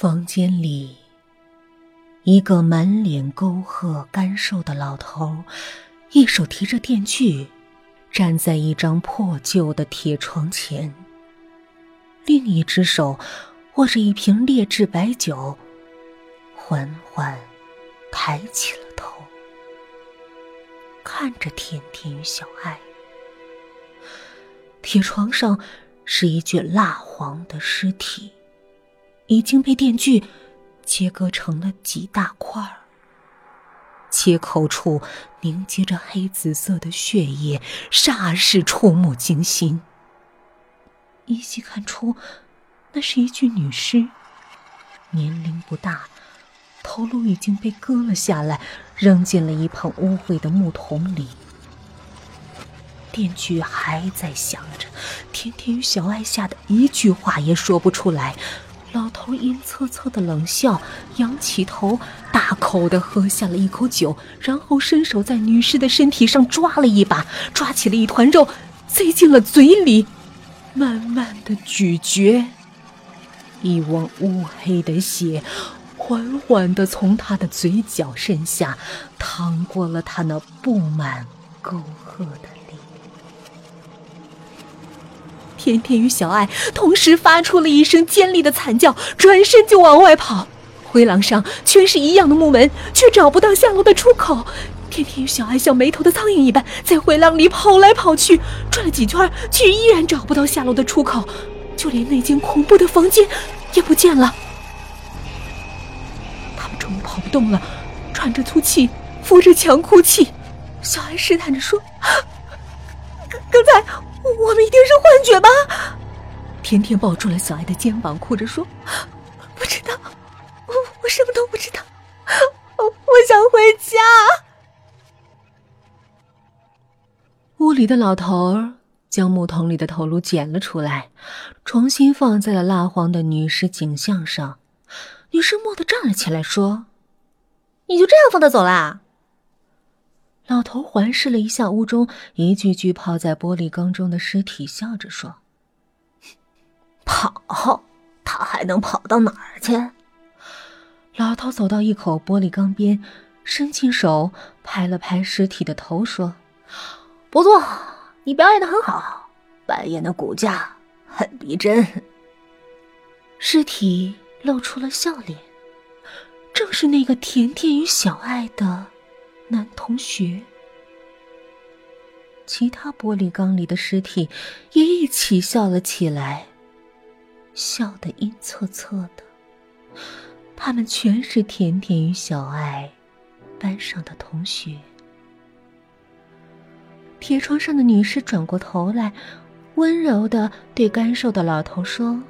房间里，一个满脸沟壑、干瘦的老头，一手提着电锯，站在一张破旧的铁床前，另一只手握着一瓶劣质白酒，缓缓抬起了头，看着甜甜与小爱。铁床上是一具蜡黄的尸体。已经被电锯切割成了几大块儿，切口处凝结着黑紫色的血液，煞是触目惊心。依稀看出，那是一具女尸，年龄不大，头颅已经被割了下来，扔进了一盆污秽的木桶里。电锯还在响着，甜甜与小爱吓得一句话也说不出来。老头阴恻恻的冷笑，仰起头，大口的喝下了一口酒，然后伸手在女尸的身体上抓了一把，抓起了一团肉，塞进了嘴里，慢慢的咀嚼。一汪乌黑的血，缓缓的从他的嘴角渗下，淌过了他那布满沟壑的。甜甜与小爱同时发出了一声尖利的惨叫，转身就往外跑。回廊上全是一样的木门，却找不到下楼的出口。甜甜与小爱像没头的苍蝇一般在回廊里跑来跑去，转了几圈，却依然找不到下楼的出口，就连那间恐怖的房间也不见了。他们终于跑不动了，喘着粗气，扶着墙哭泣。小爱试探着说：“刚刚才……”我们一定是幻觉吧？甜甜抱住了小爱的肩膀，哭着说：“不知道，我我什么都不知道，我我想回家。”屋里的老头儿将木桶里的头颅捡了出来，重新放在了蜡黄的女尸颈项上。女尸蓦地站了起来，说：“你就这样放他走啦？”老头环视了一下屋中一具具泡在玻璃缸中的尸体，笑着说：“跑，他还能跑到哪儿去？”老头走到一口玻璃缸边，伸进手拍了拍尸体的头，说：“不错，你表演的很好，扮演的骨架很逼真。”尸体露出了笑脸，正是那个甜甜与小爱的。男同学，其他玻璃缸里的尸体也一起笑了起来，笑得阴恻恻的。他们全是甜甜与小爱班上的同学。铁窗上的女士转过头来，温柔的对干瘦的老头说：“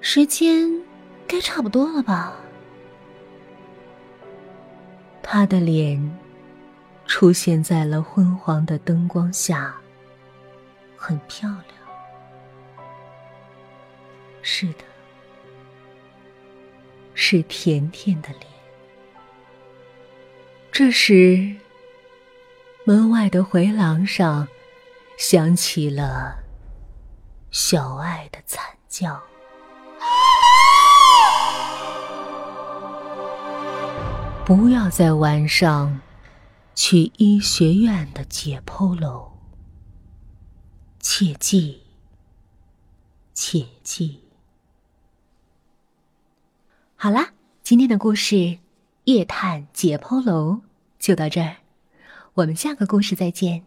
时间该差不多了吧？”他的脸出现在了昏黄的灯光下，很漂亮。是的，是甜甜的脸。这时，门外的回廊上响起了小爱的惨叫。不要在晚上去医学院的解剖楼，切记，切记。好啦，今天的故事《夜探解剖楼》就到这儿，我们下个故事再见。